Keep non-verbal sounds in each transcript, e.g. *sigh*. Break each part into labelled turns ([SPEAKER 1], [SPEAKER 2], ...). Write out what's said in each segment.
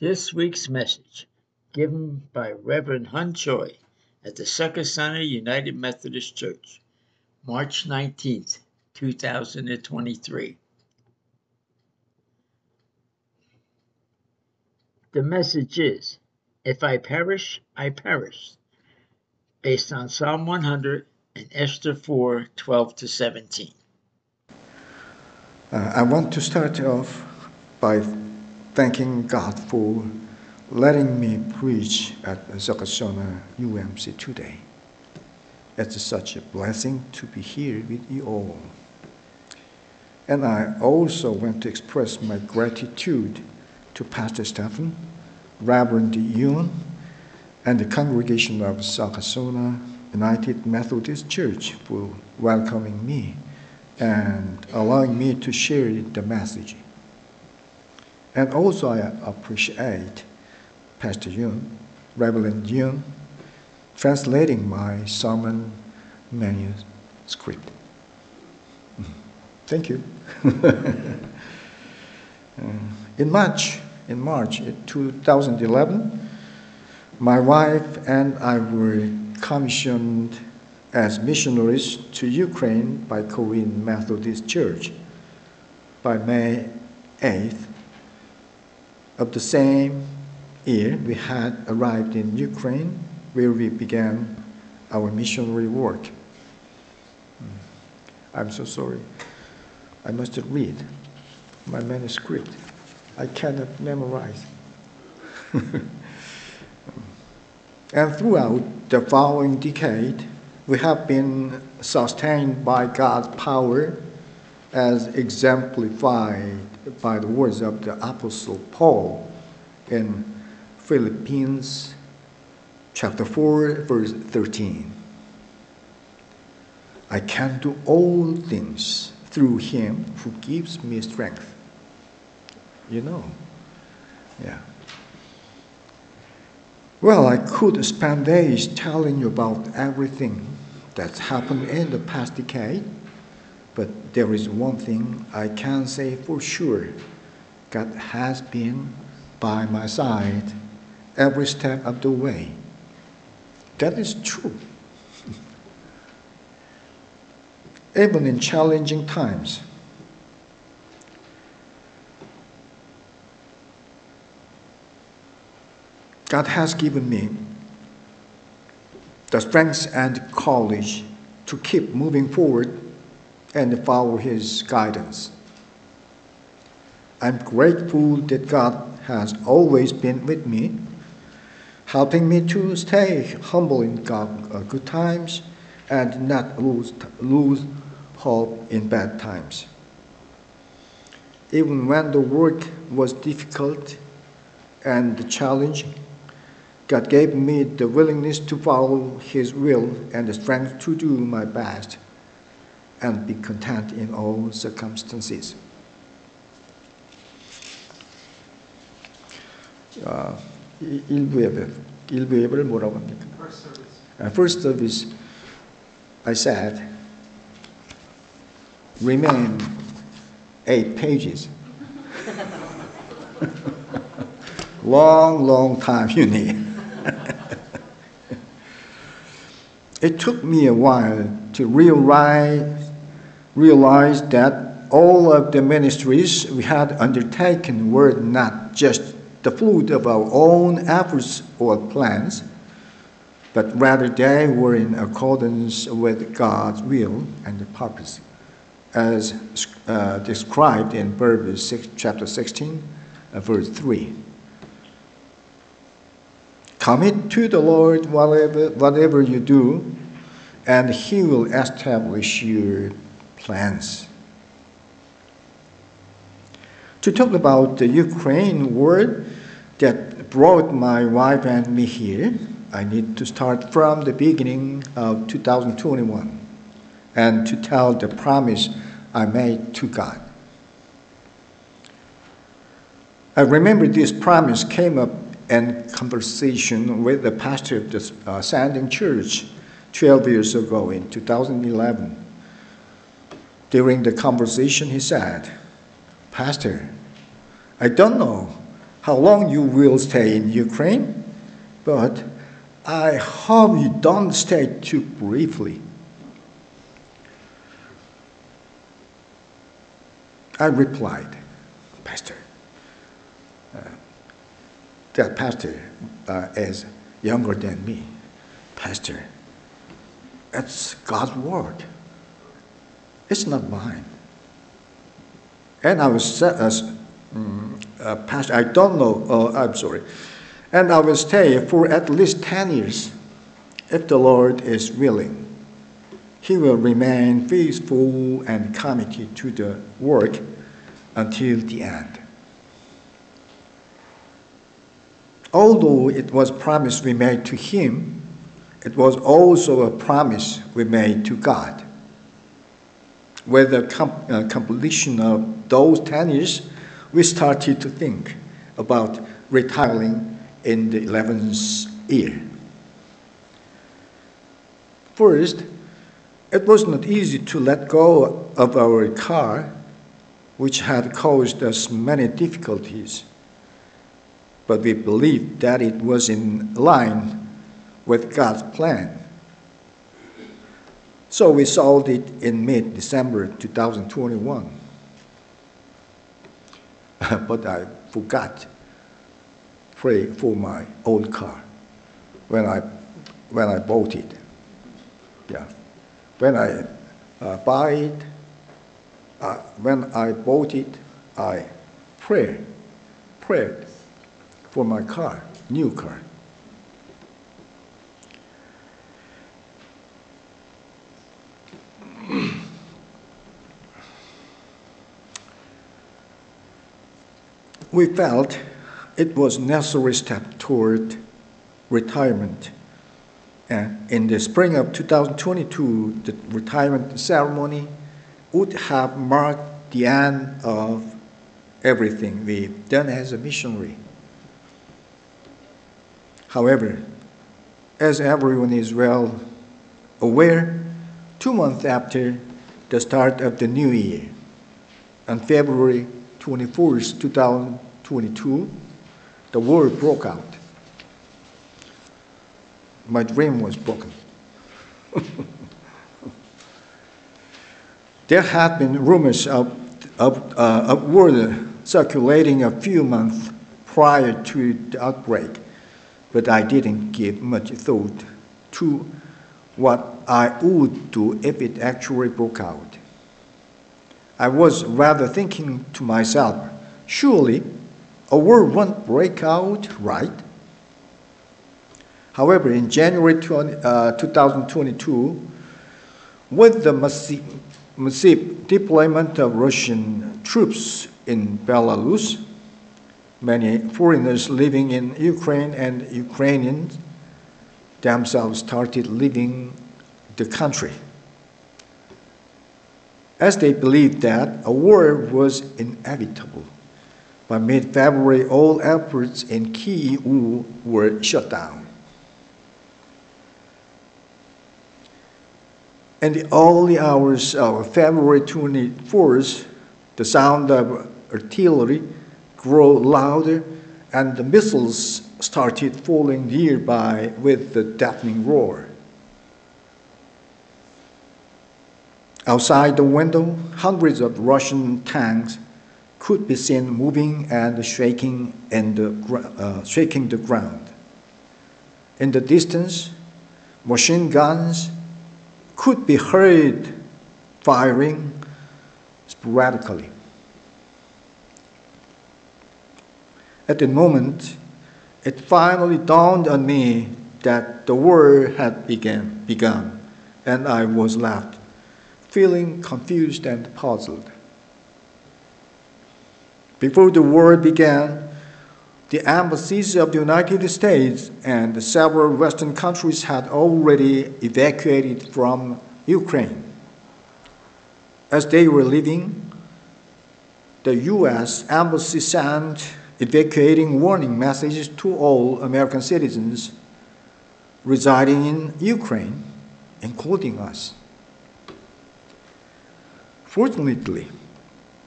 [SPEAKER 1] This week's message, given by Reverend Hun Choi at the Sucker United Methodist Church, March 19th, 2023. The message is If I perish, I perish, based on Psalm 100 and Esther 4 12 to 17.
[SPEAKER 2] Uh, I want to start off by thanking God for letting me preach at Zakasona UMC today. It's such a blessing to be here with you all. And I also want to express my gratitude to Pastor Stephen, Reverend Yun, and the congregation of Sakasona United Methodist Church for welcoming me and allowing me to share the message. And also, I appreciate Pastor Yun, Reverend Yun, translating my sermon manuscript. Mm-hmm. Thank you. *laughs* Uh, in March, in March 2011, my wife and I were commissioned as missionaries to Ukraine by Korean Methodist Church. By May 8th of the same year, we had arrived in Ukraine where we began our missionary work. Hmm. I'm so sorry. I must read my manuscript. I cannot memorize. *laughs* and throughout the following decade, we have been sustained by God's power as exemplified by the words of the Apostle Paul in Philippians chapter 4, verse 13. I can do all things through him who gives me strength. You know, yeah. Well, I could spend days telling you about everything that's happened in the past decade, but there is one thing I can say for sure God has been by my side every step of the way. That is true. *laughs* Even in challenging times, God has given me the strength and courage to keep moving forward and follow His guidance. I'm grateful that God has always been with me, helping me to stay humble in uh, good times and not lose, lose hope in bad times. Even when the work was difficult and challenging, God gave me the willingness to follow His will and the strength to do my best and be content in all circumstances. 어, 1부 예배, 1부 예배를 뭐라고 합니까?
[SPEAKER 3] First service.
[SPEAKER 2] Uh, first service, I said, remain eight pages. *laughs* long, long time you need. *laughs* it took me a while to realize, realize that all of the ministries we had undertaken were not just the fruit of our own efforts or plans, but rather they were in accordance with God's will and purpose, as uh, described in Proverbs 6, chapter 16, uh, verse 3. Commit to the Lord whatever, whatever you do, and He will establish your plans. To talk about the Ukraine war that brought my wife and me here, I need to start from the beginning of 2021 and to tell the promise I made to God. I remember this promise came up in conversation with the pastor of the uh, Sanding Church 12 years ago in 2011. During the conversation, he said, Pastor, I don't know how long you will stay in Ukraine, but I hope you don't stay too briefly. I replied, Pastor, uh, that pastor uh, is younger than me. Pastor, it's God's word. It's not mine. And I was, uh, um, uh, pastor, I don't know, uh, I'm sorry. And I will stay for at least 10 years if the Lord is willing. He will remain faithful and committed to the work until the end. Although it was a promise we made to him, it was also a promise we made to God. With the com- uh, completion of those 10 years, we started to think about retiring in the 11th year. First, it was not easy to let go of our car, which had caused us many difficulties. But we believed that it was in line with God's plan. So we sold it in mid December 2021. *laughs* but I forgot pray for my old car when I when I bought it. Yeah, when I uh, buy it, uh, when I bought it, I prayed, prayed for my car, new car. We felt it was necessary step toward retirement. And in the spring of 2022, the retirement ceremony would have marked the end of everything we've done as a missionary. However, as everyone is well aware, two months after the start of the new year, on February 24th, 2022, the war broke out. My dream was broken. *laughs* there had been rumors of, of, uh, of war circulating a few months prior to the outbreak, but I didn't give much thought to what I would do if it actually broke out. I was rather thinking to myself, surely a war won't break out, right? However, in January 20, uh, 2022, with the massive, massive deployment of Russian troops in Belarus, many foreigners living in Ukraine and Ukrainians themselves started leaving the country as they believed that a war was inevitable. By mid February, all efforts in Kyiv were shut down. In the early hours of February 24th, the sound of artillery grew louder and the missiles started falling nearby with a deafening roar. Outside the window, hundreds of Russian tanks could be seen moving and shaking, and uh, shaking the ground. In the distance, machine guns could be heard firing sporadically. At the moment, it finally dawned on me that the war had began, begun, and I was left feeling confused and puzzled. Before the war began, the embassies of the United States and several Western countries had already evacuated from Ukraine. As they were leaving, the U.S. Embassy sent evacuating warning messages to all American citizens residing in Ukraine, including us. Fortunately,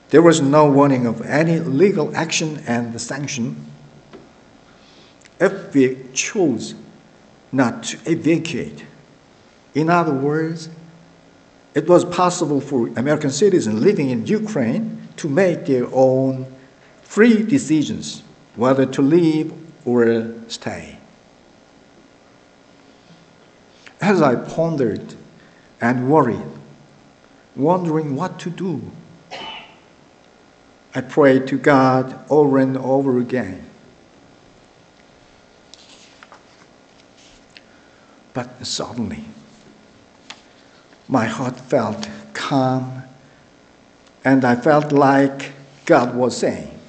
[SPEAKER 2] there was no warning of any legal action and sanction if we chose not to evacuate. In other words, it was possible for American citizens living in Ukraine to make their own free decisions whether to leave or stay. As I pondered and worried, wondering what to do, I prayed to God over and over again. But suddenly, my heart felt calm, and I felt like God was saying,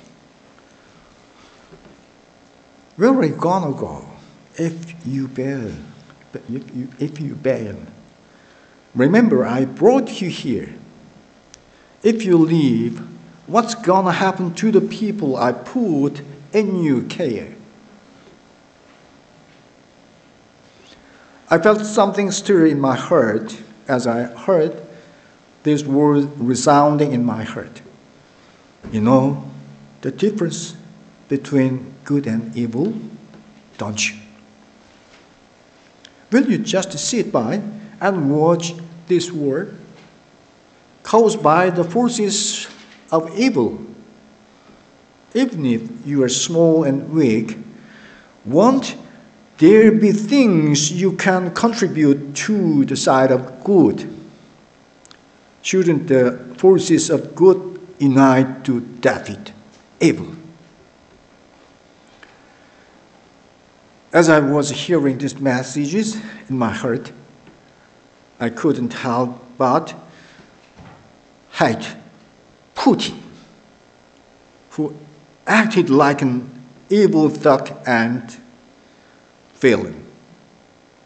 [SPEAKER 2] Where are you gonna go if you bail? If you, if you bail? Remember, I brought you here. If you leave, what's gonna happen to the people I put in your care? I felt something stir in my heart as I heard these words resounding in my heart. You know, the difference between good and evil, don't you? Will you just sit by and watch this war caused by the forces of evil? Even if you are small and weak, won't there be things you can contribute to the side of good? Shouldn't the forces of good unite to defeat evil? As I was hearing these messages in my heart, I couldn't help but hate Putin, who acted like an evil thug and villain.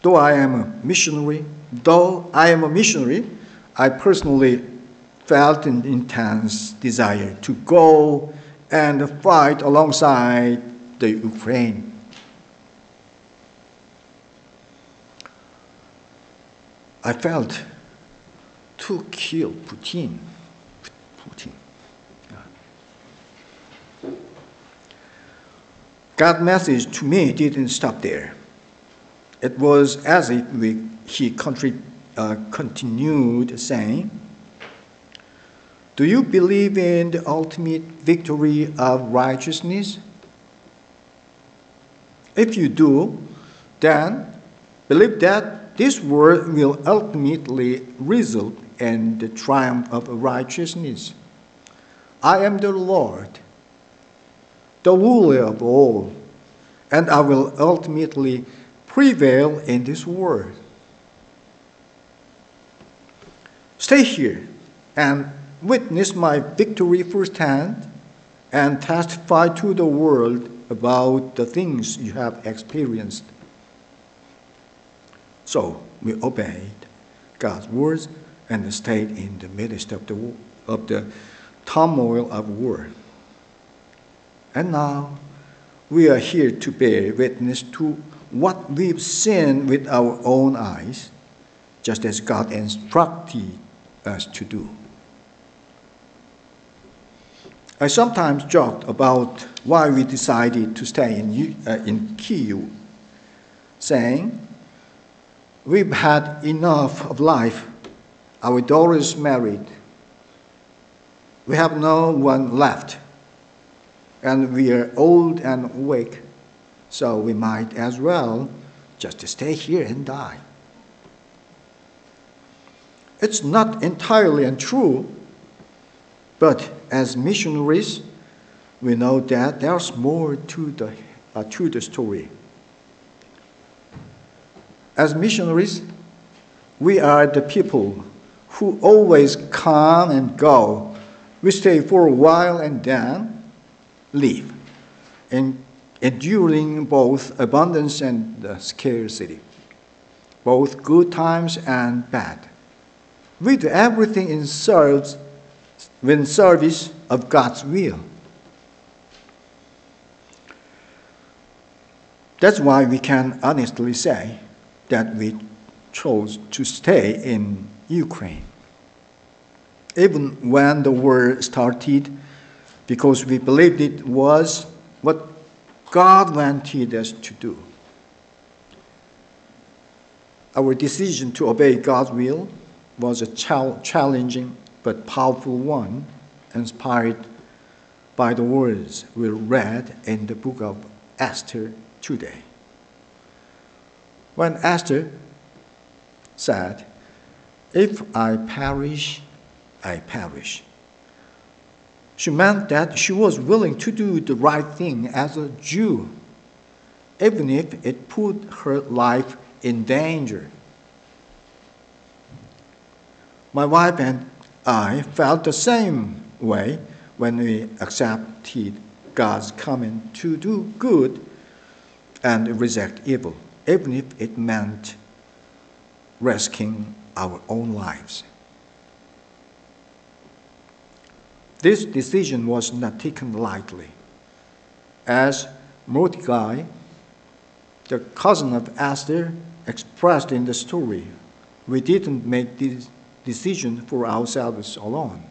[SPEAKER 2] Though I am a missionary, though I am a missionary, I personally felt an intense desire to go and fight alongside the Ukraine. I felt to kill Putin. Putin. God's message to me didn't stop there. It was as if we, he uh, continued saying, Do you believe in the ultimate victory of righteousness? If you do, then believe that this world will ultimately result in the triumph of righteousness. I am the Lord, the ruler of all, and I will ultimately prevail in this world. Stay here and witness my victory firsthand and testify to the world about the things you have experienced. So we obeyed God's words and stayed in the midst of the, of the turmoil of war. And now we are here to bear witness to what we've seen with our own eyes, just as God instructed us to do. I sometimes joked about why we decided to stay in, uh, in Kyiv, saying, We've had enough of life. Our daughter is married. We have no one left. And we are old and weak. So we might as well just stay here and die. It's not entirely untrue, but as missionaries, we know that there's more to the, uh, to the story. As missionaries, we are the people who always come and go. We stay for a while and then leave. And enduring both abundance and scarcity, both good times and bad, We do everything in service, in service of God's will. That's why we can honestly say that we chose to stay in Ukraine. Even when the war started, because we believed it was what God wanted us to do. Our decision to obey God's will was a challenging but powerful one, inspired by the words we read in the book of Esther today. When Esther said, If I perish, I perish. She meant that she was willing to do the right thing as a Jew, even if it put her life in danger. My wife and I felt the same way when we accepted God's command to do good and reject evil, even if it meant risking our own lives. This decision was not taken lightly, as Mordecai, the cousin of Esther, expressed in the story. We didn't make this decision for ourselves alone,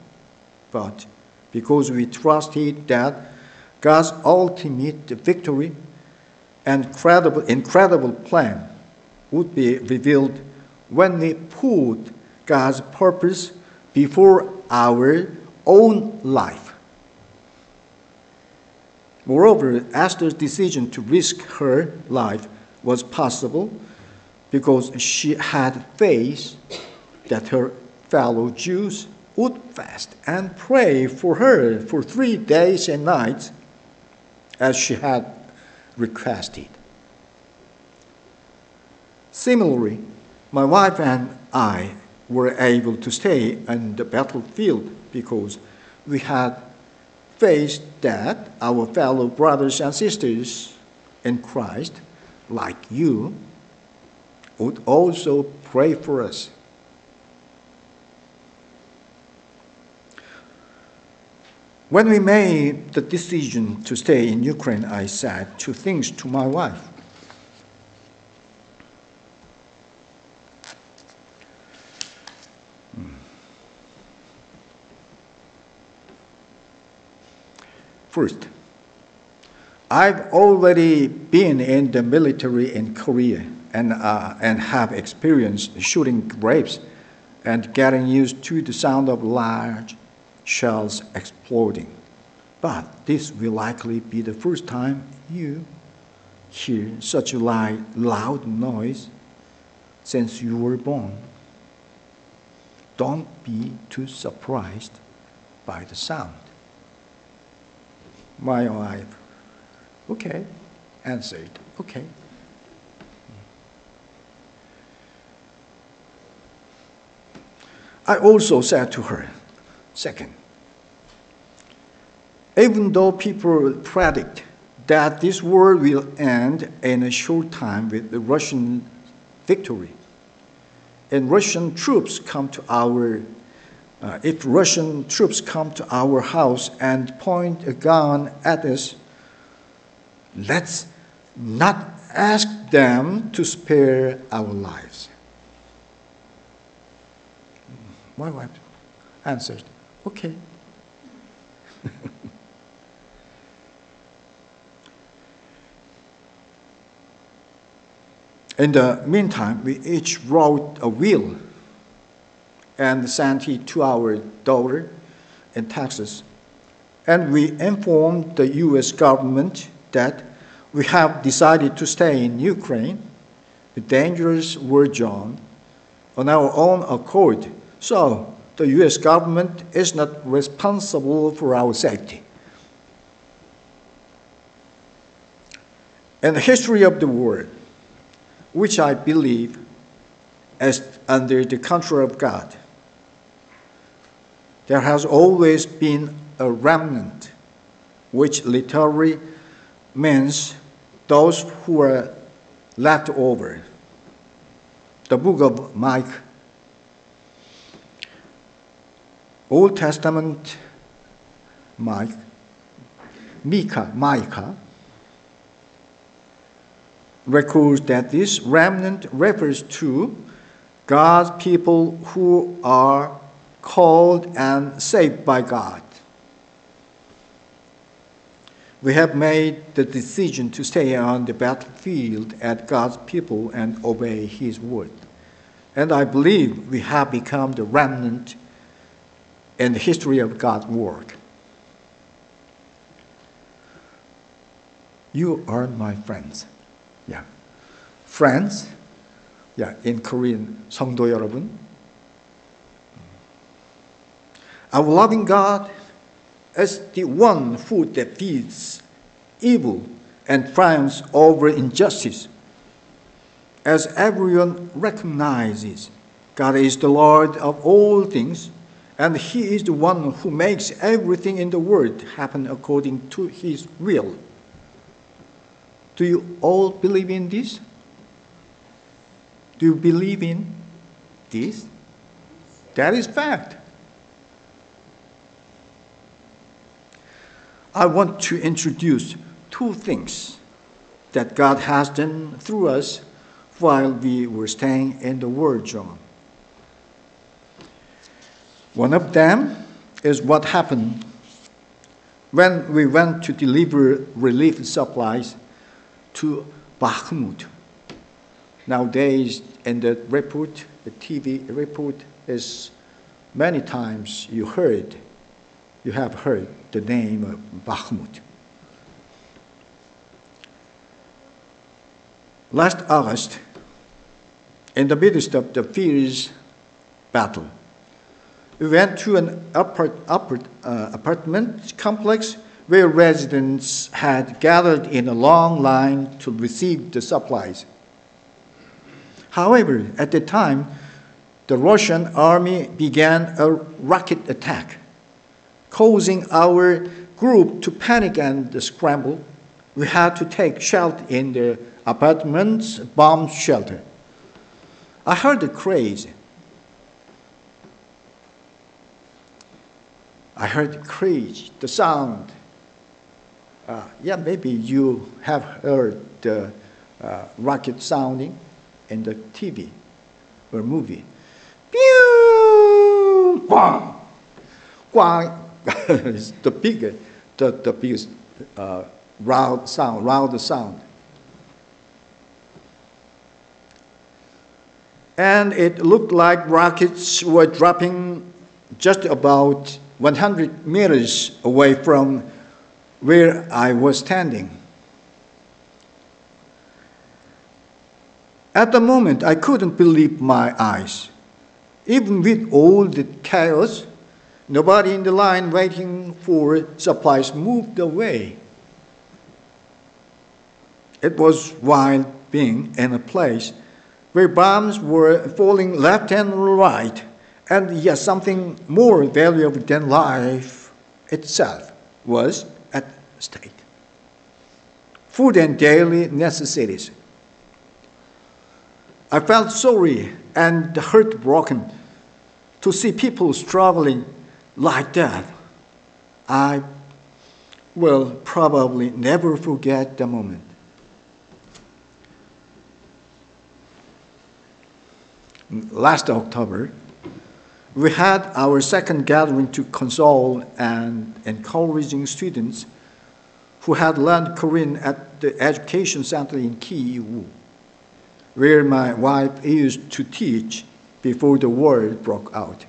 [SPEAKER 2] but because we trusted that God's ultimate victory and credible, incredible plan would be revealed when we put God's purpose before our own life. Moreover, Esther's decision to risk her life was possible because she had faith that her fellow Jews would fast and pray for her for three days and nights as she had requested. Similarly, my wife and I were able to stay on the battlefield because we had faith that our fellow brothers and sisters in Christ, like you, would also pray for us. When we made the decision to stay in Ukraine, I said two things to my wife. First, I've already been in the military in Korea and, uh, and have experienced shooting grapes and getting used to the sound of large shells exploding. But this will likely be the first time you hear such a loud noise since you were born. Don't be too surprised by the sound my wife. Okay, answered. Okay. I also said to her, second, even though people predict that this war will end in a short time with the Russian victory, and Russian troops come to our uh, if Russian troops come to our house and point a gun at us, let's not ask them to spare our lives. My wife answered, Okay. *laughs* In the meantime, we each wrote a will and sent it to our daughter in Texas. And we informed the US government that we have decided to stay in Ukraine, the dangerous war zone, on our own accord. So the US government is not responsible for our safety. In the history of the world, which I believe is under the control of God, there has always been a remnant, which literally means those who are left over. The book of Micah, Old Testament Micah, Micah, Micah records that this remnant refers to God's people who are called and saved by God. we have made the decision to stay on the battlefield at God's people and obey His word. And I believe we have become the remnant in the history of God's work. You are my friends. Yeah. Friends. Yeah, in Korean, 성도 여러분. Our loving God is the one who defeats evil and triumphs over injustice. As everyone recognizes, God is the Lord of all things, and He is the one who makes everything in the world happen according to His will. Do you all believe in this? Do you believe in this? That is fact. I want to introduce two things that God has done through us while we were staying in the Word Zone. One of them is what happened when we went to deliver relief supplies to Bakhmut. Nowadays, in the report, the TV report is many times you heard, you have heard the name of Bakhmut. Last August, in the midst of the fierce battle, we went to an upper, upper, uh, apartment complex where residents had gathered in a long line to receive the supplies. However, at the time, the Russian army began a rocket attack, causing our group to panic and scramble. We had to take shelter in the apartment's bomb shelter. I heard the craze. I heard craze, the sound. Uh, yeah, maybe you have heard the uh, rocket sounding in the TV or movie. Pew! Guang! Guang *laughs* is the biggest, the, the biggest uh, loud sound, loud sound. And it looked like rockets were dropping just about 100 meters away from where I was standing. At the moment, I couldn't believe my eyes. Even with all the chaos, nobody in the line waiting for supplies moved away. It was wild being in a place where bombs were falling left and right, and yes, something more valuable than life itself was at stake. Food and daily necessities. I felt sorry and heartbroken to see people struggling like that. I will probably never forget the moment. Last October, we had our second gathering to console and encouraging students who had learned Korean at the education center in Kiwu where my wife used to teach before the war broke out.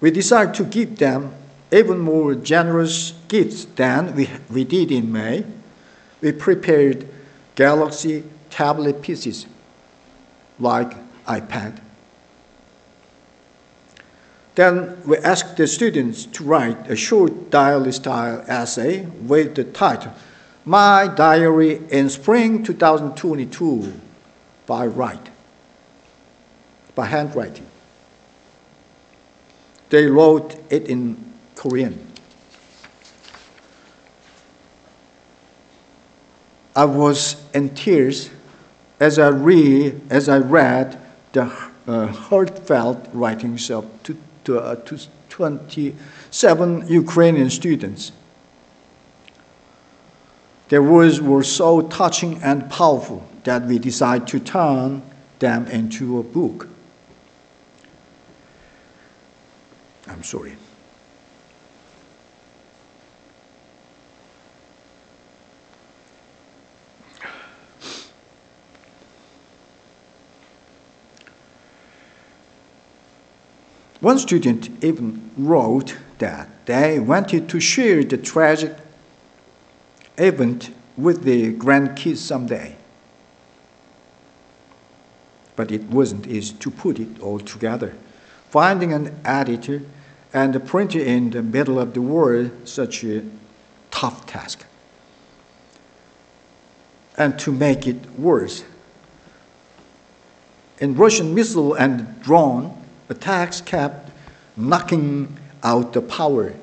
[SPEAKER 2] We decided to give them even more generous gifts than we, we did in May. We prepared Galaxy tablet pieces like iPad. Then we asked the students to write a short diary style essay with the title my diary in spring 2022 by write, by handwriting. They wrote it in Korean. I was in tears as I read, as I read the uh, heartfelt writings of to, uh, to 27 Ukrainian students their words were so touching and powerful that we decided to turn them into a book. I'm sorry. One student even wrote that they wanted to share the tragic event with the grandkids someday. But it wasn't easy to put it all together. Finding an editor and a printer in the middle of the war such a tough task. And to make it worse, in Russian missile and drone attacks kept knocking out the power,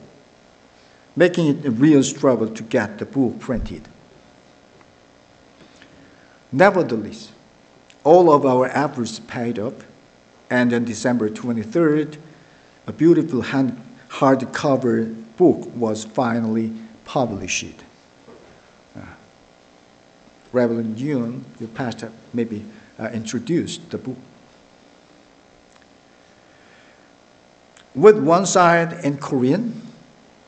[SPEAKER 2] making it a real struggle to get the book printed. Nevertheless, all of our efforts paid off, and on December 23rd, a beautiful hand, hardcover book was finally published. Uh, Reverend Yun, your pastor, maybe uh, introduced the book. With one side in Korean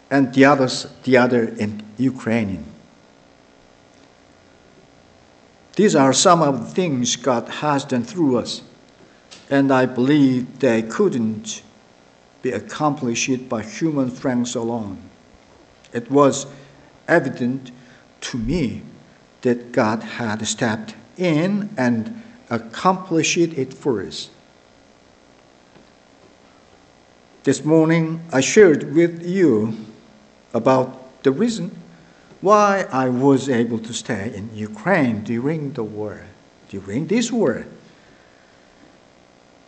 [SPEAKER 2] and the, others, the other in Ukrainian. These are some of the things God has done through us, and I believe they couldn't be accomplished by human strength alone. It was evident to me that God had stepped in and accomplished it for us. This morning, I shared with you about the reason why I was able to stay in Ukraine during the war, during this war.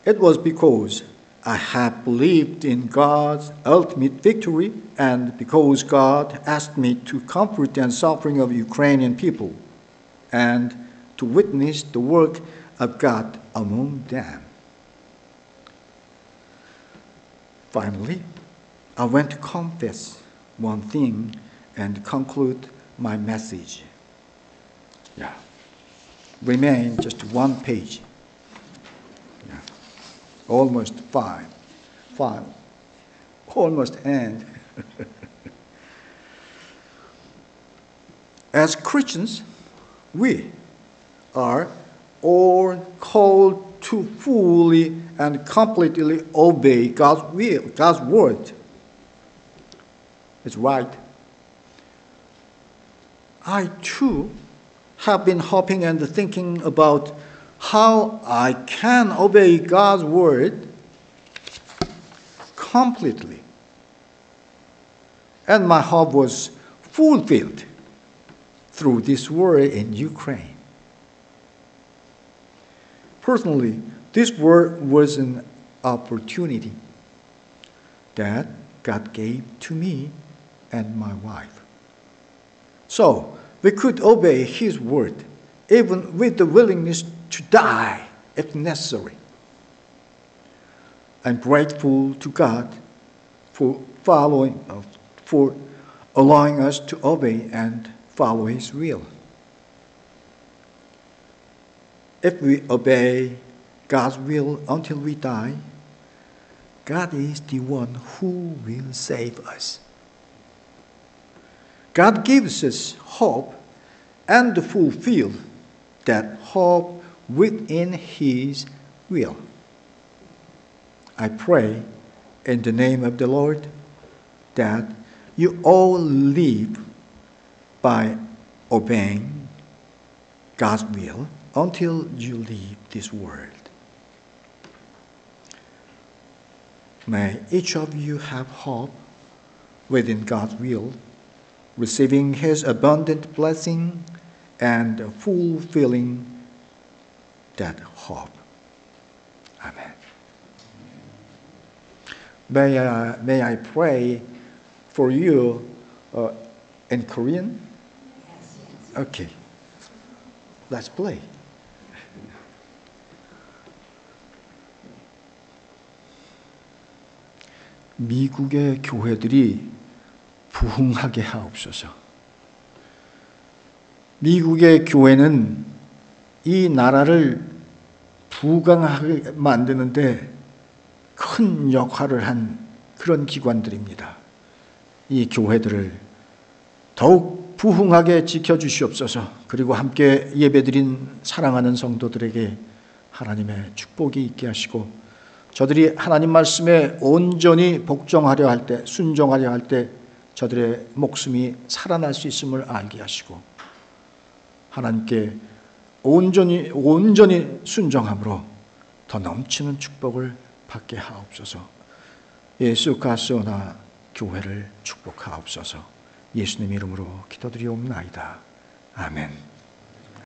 [SPEAKER 2] It was because I have believed in God's ultimate victory and because God asked me to comfort the suffering of Ukrainian people and to witness the work of God among them. Finally, I want to confess one thing and conclude my message. Yeah. Remain just one page. Yeah. Almost five. Five. *laughs* Almost end. *laughs* As Christians, we are all called to fully and completely obey God's will, God's word. It's right. I too have been hoping and thinking about how I can obey God's word completely. And my hope was fulfilled through this war in Ukraine. Personally, this war was an opportunity that God gave to me and my wife. So we could obey His word, even with the willingness to die if necessary. I'm grateful to God for following, uh, for allowing us to obey and follow His will. If we obey God's will until we die, God is the one who will save us. God gives us hope and fulfill that hope within His will. I pray in the name of the Lord that you all live by obeying God's will until you leave this world. May each of you have hope within God's will receiving his abundant blessing and fulfilling that hope. Amen. May I, may I pray for you uh, in Korean? Okay. Let's play. 미국의 교회들이 부흥하게 하옵소서. 미국의 교회는 이 나라를 부강하게 만드는데 큰 역할을 한 그런 기관들입니다. 이 교회들을 더욱 부흥하게 지켜주시옵소서. 그리고 함께 예배드린 사랑하는 성도들에게 하나님의 축복이 있게 하시고 저들이 하나님 말씀에 온전히 복종하려 할 때, 순종하려 할 때 저들의 목숨이 살아날 수 있음을 알게 하시고 하나님께 온전히 온전히 순종함으로 더 넘치는 축복을 받게 하옵소서. 예수 가스오나 교회를 축복하옵소서. 예수님 이름으로 기도드리옵나이다. 아멘.